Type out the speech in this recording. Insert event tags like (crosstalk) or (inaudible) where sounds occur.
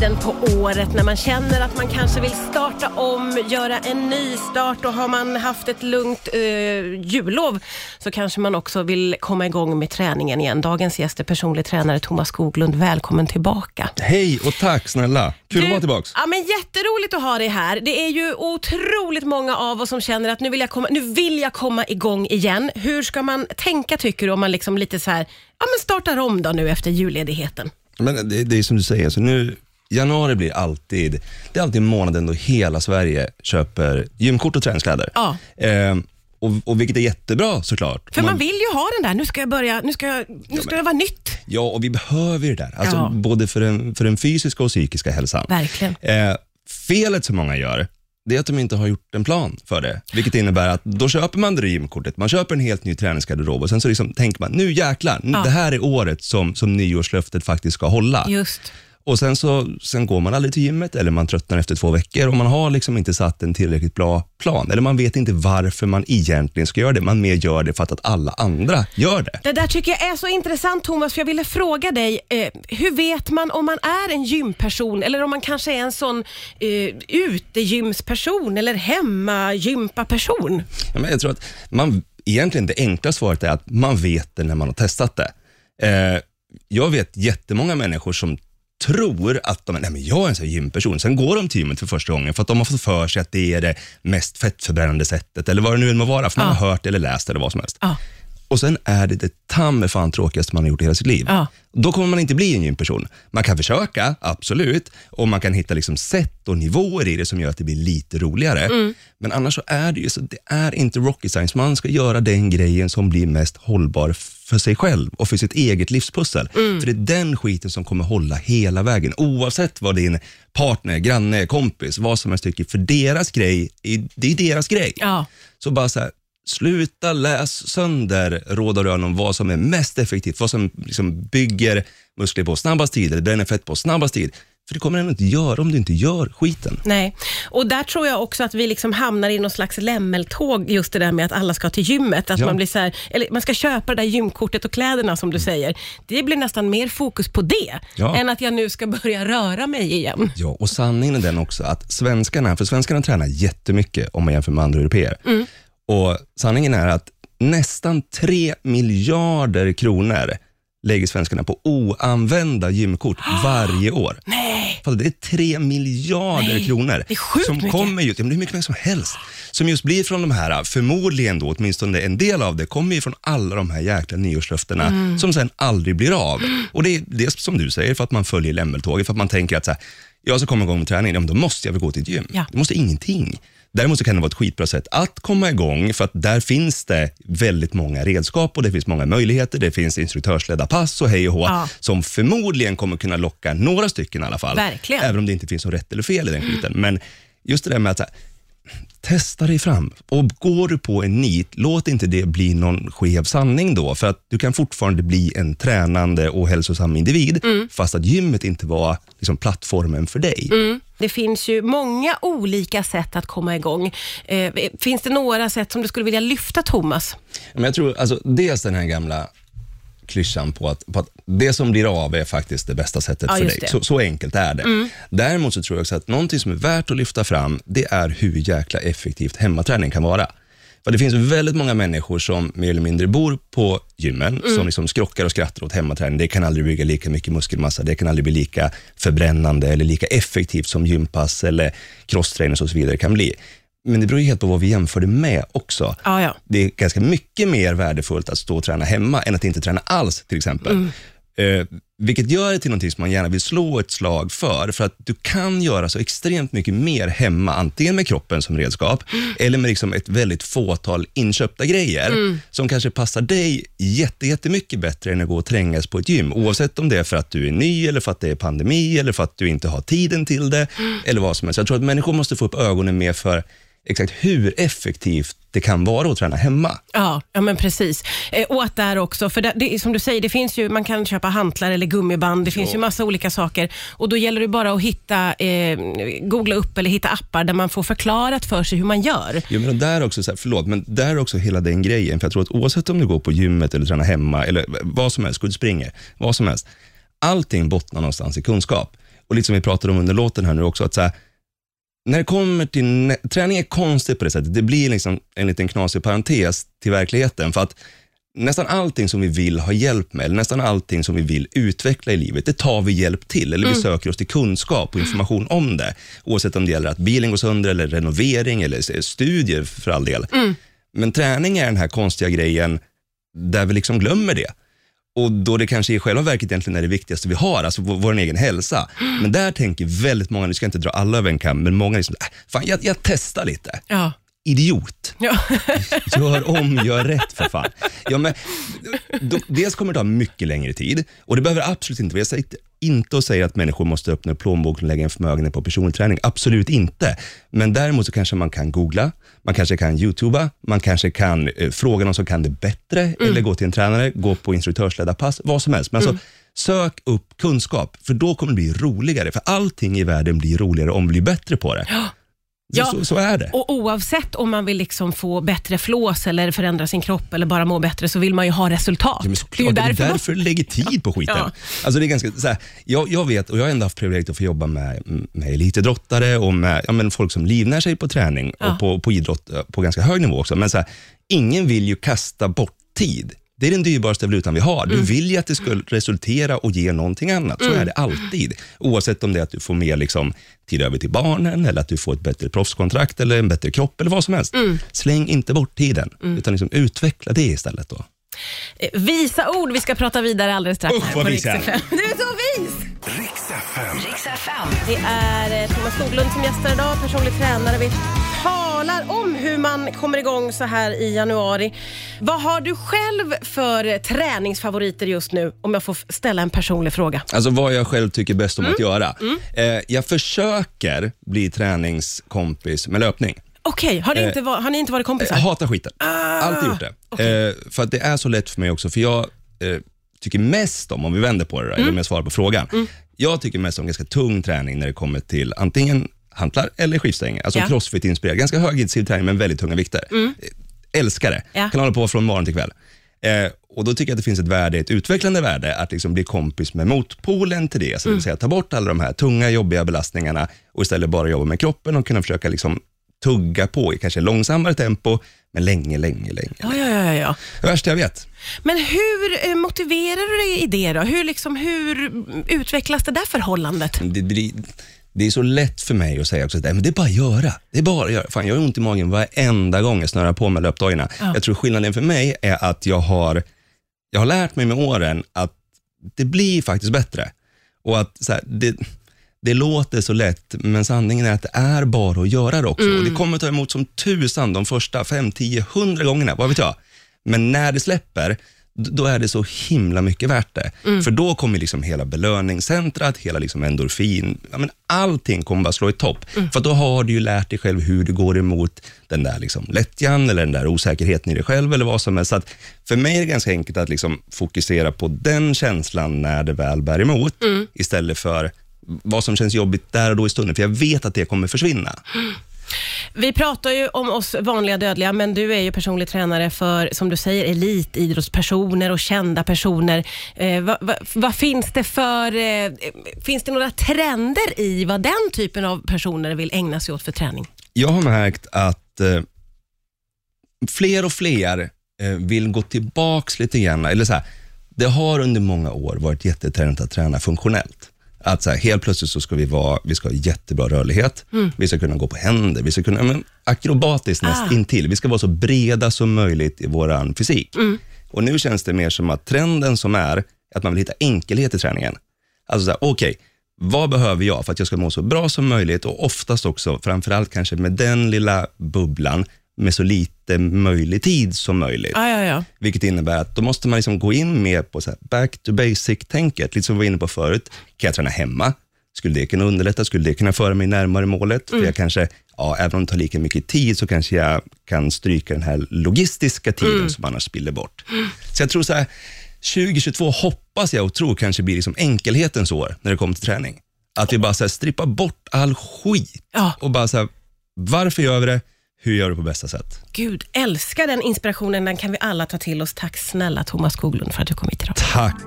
tiden på året när man känner att man kanske vill starta om, göra en ny start och har man haft ett lugnt eh, jullov så kanske man också vill komma igång med träningen igen. Dagens gäst är personlig tränare Thomas Skoglund. Välkommen tillbaka. Hej och tack snälla. Kul Du- att vara tillbaka. Ja, men jätteroligt att ha dig här. Det är ju otroligt många av oss som känner att nu vill jag komma, nu vill jag komma igång igen. Hur ska man tänka tycker du om man liksom lite så här, ja men startar om då nu efter julledigheten? Men det, det är som du säger, så nu, januari blir alltid, det är alltid månaden då hela Sverige köper gymkort och träningskläder. Ja. Eh, och, och vilket är jättebra såklart. För man vill ju ha den där, nu ska jag börja, nu ska, jag, nu ska det vara nytt. Ja, och vi behöver ju det där. Alltså, Ja. Både för den, för den fysiska och psykiska hälsan. Verkligen. Eh, felet som många gör, det är att de inte har gjort en plan för det. Vilket innebär att då köper man det där gymkortet, man köper en helt ny träningsgarderob och sen så liksom tänker man, nu jäklar, Ja. det här är året som, som nyårslöftet faktiskt ska hålla. Just. Och sen, så, sen går man aldrig till gymmet eller man tröttnar efter två veckor och man har liksom inte satt en tillräckligt bra plan. Eller man vet inte varför man egentligen ska göra det. Man mer gör det för att, alla andra gör det. Det där tycker jag är så intressant Thomas, för jag ville fråga dig, eh, hur vet man om man är en gymperson eller om man kanske är en sån eh, utegymsperson eller hemmagympaperson? Ja, men jag tror att man, egentligen det enkla svaret är att man vet det när man har testat det. Eh, jag vet jättemånga människor som tror att de Nej, men jag är en sån här gymperson. Sen går de till gymmet för första gången för att de har fått för sig att det är det mest fettförbrännande sättet eller vad det nu än må vara, för man Ja. har hört eller läst eller vad som helst. Ja. Och sen är det det ta mig fan tråkigaste man har gjort i hela sitt liv. Ja. Då kommer man inte bli en gymperson. Man kan försöka, absolut, och man kan hitta liksom sätt och nivåer i det som gör att det blir lite roligare. Mm. Men annars så är det ju så, det är inte rocket science. Man ska göra den grejen som blir mest hållbar för sig själv och för sitt eget livspussel. Mm. För det är den skiten som kommer hålla hela vägen, oavsett vad din partner, granne, kompis, vad som helst tycker. För deras grej, det är deras grej. Ja. Så bara så här, sluta läs sönder råd och rön om vad som är mest effektivt, vad som liksom bygger muskler på snabbast tid eller bränner fett på snabbast tid. För det kommer den inte göra om du inte gör skiten. Nej, och där tror jag också att vi liksom hamnar i någon slags lämmeltåg, just det där med att alla ska till gymmet. Att Ja. man, blir så här, eller man ska köpa det där gymkortet och kläderna som du säger. Det blir nästan mer fokus på det, Ja. än att jag nu ska börja röra mig igen. Ja, och sanningen är den också att svenskarna, för svenskarna tränar jättemycket om man jämför med andra europeer. Och sanningen är att nästan 3 miljarder kronor lägger svenskarna på oanvända gymkort varje år. Nej! Det är 3 miljarder Nej, kronor det är sjukt som mycket. kommer just, ja, men det är mycket pengar som helst, som just blir från de här, förmodligen då, åtminstone en del av det, kommer ju från alla de här jäkla nyårslöftena Mm. som sen aldrig blir av. Och det är det som du säger, för att man följer lämmeltåget, för att man tänker att så här, jag ska komma igång med träning, ja, men då måste jag väl gå till ett gym. Ja. Det måste ingenting. Däremot så kan det vara ett skitbra sätt att komma igång, för att där finns det väldigt många redskap och det finns många möjligheter. Det finns instruktörsledda pass och hej och hå, Ja. som förmodligen kommer kunna locka några stycken i alla fall. Verkligen. Även om det inte finns något rätt eller fel i den skiten. Men just det där med att här, testa dig fram. Och går du på en nit, låt inte det bli någon skev sanning då, för att du kan fortfarande bli en tränande och hälsosam individ, fast att gymmet inte var liksom, plattformen för dig. Mm. Det finns ju många olika sätt att komma igång. Eh, finns det några sätt som du skulle vilja lyfta, Thomas? Men jag tror, alltså, dels den här gamla klyschan på att, på att det som blir av är faktiskt det bästa sättet Ja, för dig. Mm. Så, så enkelt är det. Däremot så tror jag också att någonting som är värt att lyfta fram, det är hur jäkla effektivt hemmaträning kan vara. För det finns väldigt många människor som mer eller mindre bor på gymmen, Mm. som liksom skrockar och skrattar åt hemmaträning. Det kan aldrig bygga lika mycket muskelmassa, det kan aldrig bli lika förbrännande eller lika effektivt som gympass eller crosstrainers och så vidare kan bli. Men det beror ju helt på vad vi jämför det med också Ja, ja. det är ganska mycket mer värdefullt att stå och träna hemma än att inte träna alls till exempel. Mm. Eh, vilket gör det till någonting som man gärna vill slå ett slag för, för att du kan göra så extremt mycket mer hemma, antingen med kroppen som redskap, Mm. eller med liksom ett väldigt fåtal inköpta grejer, som kanske passar dig jätte, jättemycket bättre än att gå och trängas på ett gym, oavsett om det är för att du är ny, eller för att det är pandemi, eller för att du inte har tiden till det, Mm. eller vad som helst. Jag tror att människor måste få upp ögonen mer för exakt hur effektivt det kan vara att träna hemma. Ja, ja men precis. Eh, och att där också, för det, det, som du säger, det finns ju, man kan köpa hantlar eller gummiband, det finns ju massa olika saker. Och Då gäller det bara att hitta, eh, googla upp eller hitta appar där man får förklarat för sig hur man gör. Jo, men där också, så här, förlåt, men där är också hela den grejen. För jag tror att oavsett om du går på gymmet eller tränar hemma eller vad som helst, springer, vad som helst. allting bottnar någonstans i kunskap. Och lite som vi pratade om under låten här nu också, att så här, när det kommer till, träning är konstigt på det sättet. Det blir liksom en liten knasig parentes till verkligheten. För att nästan allting som vi vill ha hjälp med, eller nästan allting som vi vill utveckla i livet, det tar vi hjälp till. Eller vi söker oss till kunskap och information om det. Oavsett om det gäller att bilen går sönder, eller renovering, eller studier för all del. Men träning är den här konstiga grejen där vi liksom glömmer det. Och då det kanske i själva verket egentligen är det viktigaste vi har, alltså vår, vår egen hälsa. Men där tänker väldigt många, nu ska jag inte dra alla över en kam, men många liksom, äh, fan jag, jag testar lite. Ja. Idiot. Ja. (laughs) Gör om, gör rätt för fan. Ja, men, då, dels kommer det ta mycket längre tid och det behöver absolut inte vara, jag säger inte- att säga att människor måste öppna plånboken och lägga en förmögenhet på personlig träning. Absolut inte. Men däremot så kanske man kan googla, man kanske kan youtuba, man kanske kan eh, fråga någon som kan det bättre eller gå till en tränare, gå på instruktörsledda pass, vad som helst. Men alltså, sök upp kunskap, för då kommer det bli roligare. För allting i världen blir roligare om vi blir bättre på det. Ja. Så, så är det. Och oavsett om man vill liksom få bättre flås eller förändra sin kropp eller bara må bättre så vill man ju ha resultat. Ja, det är därför, därför du lägger tid på skiten. Ja. Alltså det är ganska, så här, jag, jag vet, och jag har ändå haft privilegiet att få jobba med, med elitidrottare och med ja, men folk som livnär sig på träning Ja. och på, på idrott eh, på ganska hög nivå också. Men så här, ingen vill ju kasta bort tid. Det är den dyrbaraste valutan vi har. Mm. Du vill ju att det ska resultera och ge någonting annat. Så är det alltid. Oavsett om det är att du får mer liksom, tid över till barnen, eller att du får ett bättre proffskontrakt, eller en bättre kropp, eller vad som helst. Mm. Släng inte bort tiden, utan liksom utveckla det istället. då. Eh, Visa ord, vi ska prata vidare alldeles strax. Usch, vad vis jag är. Du är så vis! Riks FM. Riks FM. Det är eh, Thomas Skoglund som gästar idag, personlig tränare. Vi talar om hur man kommer igång så här i januari. Vad har du själv för träningsfavoriter just nu? Om jag får ställa en personlig fråga. Alltså vad jag själv tycker bäst om att Mm. göra. Eh, jag försöker bli träningskompis med löpning. Okej, har, ni inte va- har ni inte varit kompisar? Jag hatar skiten. Ah, Alltid gjort det. Eh, för att det är så lätt för mig också, för jag eh, tycker mest om, om vi vänder på det, då, Mm. eller om jag svarar på frågan. Jag tycker mest om ganska tung träning när det kommer till antingen hantlar eller skivstänger. Alltså Ja. Mm. crossfit-inspirerad. Ganska högintensiv träning men väldigt tunga vikter. Eh, Älskar det. Ja. Kan hålla på från morgon till kväll. Eh, och Då tycker jag att det finns ett värde, ett utvecklande värde, att liksom bli kompis med motpolen till det. Så det Mm. vill säga ta bort alla de här tunga, jobbiga belastningarna och istället bara jobba med kroppen och kunna försöka liksom tugga på i kanske långsammare tempo, men länge, länge, länge. Ja, ja, ja, ja, ja. Det värsta jag vet. Men hur eh, motiverar du dig i det då? Hur, liksom, hur utvecklas det där förhållandet? Det, blir, det är så lätt för mig att säga också att "Nej, men det är bara att göra. Det är bara att göra. Fan, jag har ont i magen varenda gång jag snörar på med löpdojorna. Ja. Jag tror skillnaden för mig är att jag har, jag har lärt mig med åren att det blir faktiskt bättre. Och att så här, det, det låter så lätt, men sanningen är att det är bara att göra det också. Och det kommer ta emot som tusan de första 5, 10, 100 gångerna, vad vet jag. Men när det släpper, då är det så himla mycket värt det. För då kommer liksom hela belöningscentrat, hela liksom endorfin, ja, men allting kommer bara slå i topp. För då har du ju lärt dig själv hur du går emot den där liksom lättjan eller den där osäkerheten i dig själv eller vad som helst. Så att för mig är det ganska enkelt att liksom fokusera på den känslan när det väl bär emot, istället för vad som känns jobbigt där och då i stunden, för jag vet att det kommer försvinna. Vi pratar ju om oss vanliga dödliga, men du är ju personlig tränare för, som du säger, elitidrottspersoner och kända personer. Eh, vad, vad, vad finns det för, eh, finns det några trender i vad den typen av personer vill ägna sig åt för träning? Jag har märkt att eh, fler och fler eh, vill gå tillbaks lite grann, eller så här, det har under många år varit jättetrendigt att träna funktionellt. Att så här, helt plötsligt så ska vi, vara, vi ska ha jättebra rörlighet, vi ska kunna gå på händer, vi ska kunna, men, akrobatiskt näst Ah. intill. Vi ska vara så breda som möjligt i vår fysik. Och nu känns det mer som att trenden som är, att man vill hitta enkelhet i träningen. Alltså okej, vad behöver jag för att jag ska må så bra som möjligt och oftast också, framförallt kanske med den lilla bubblan, med så lite möjlig tid som möjligt. Ja, ja, ja. Vilket innebär att då måste man liksom gå in mer på så back to basic-tänket, lite som vi var inne på förut. Kan jag träna hemma? Skulle det kunna underlätta? Skulle det kunna föra mig närmare målet? För jag kanske, ja, även om det tar lika mycket tid, så kanske jag kan stryka den här logistiska tiden som annars spiller bort. Så jag tror så här, 2022 hoppas jag och tror kanske blir liksom enkelhetens år när det kommer till träning. Att vi bara så här strippar bort all skit Ja. och bara så här, varför gör vi det? Hur gör du på bästa sätt? Gud, älskar den inspirationen. Den kan vi alla ta till oss. Tack snälla Thomas Skoglund för att du kom hit idag. Tack!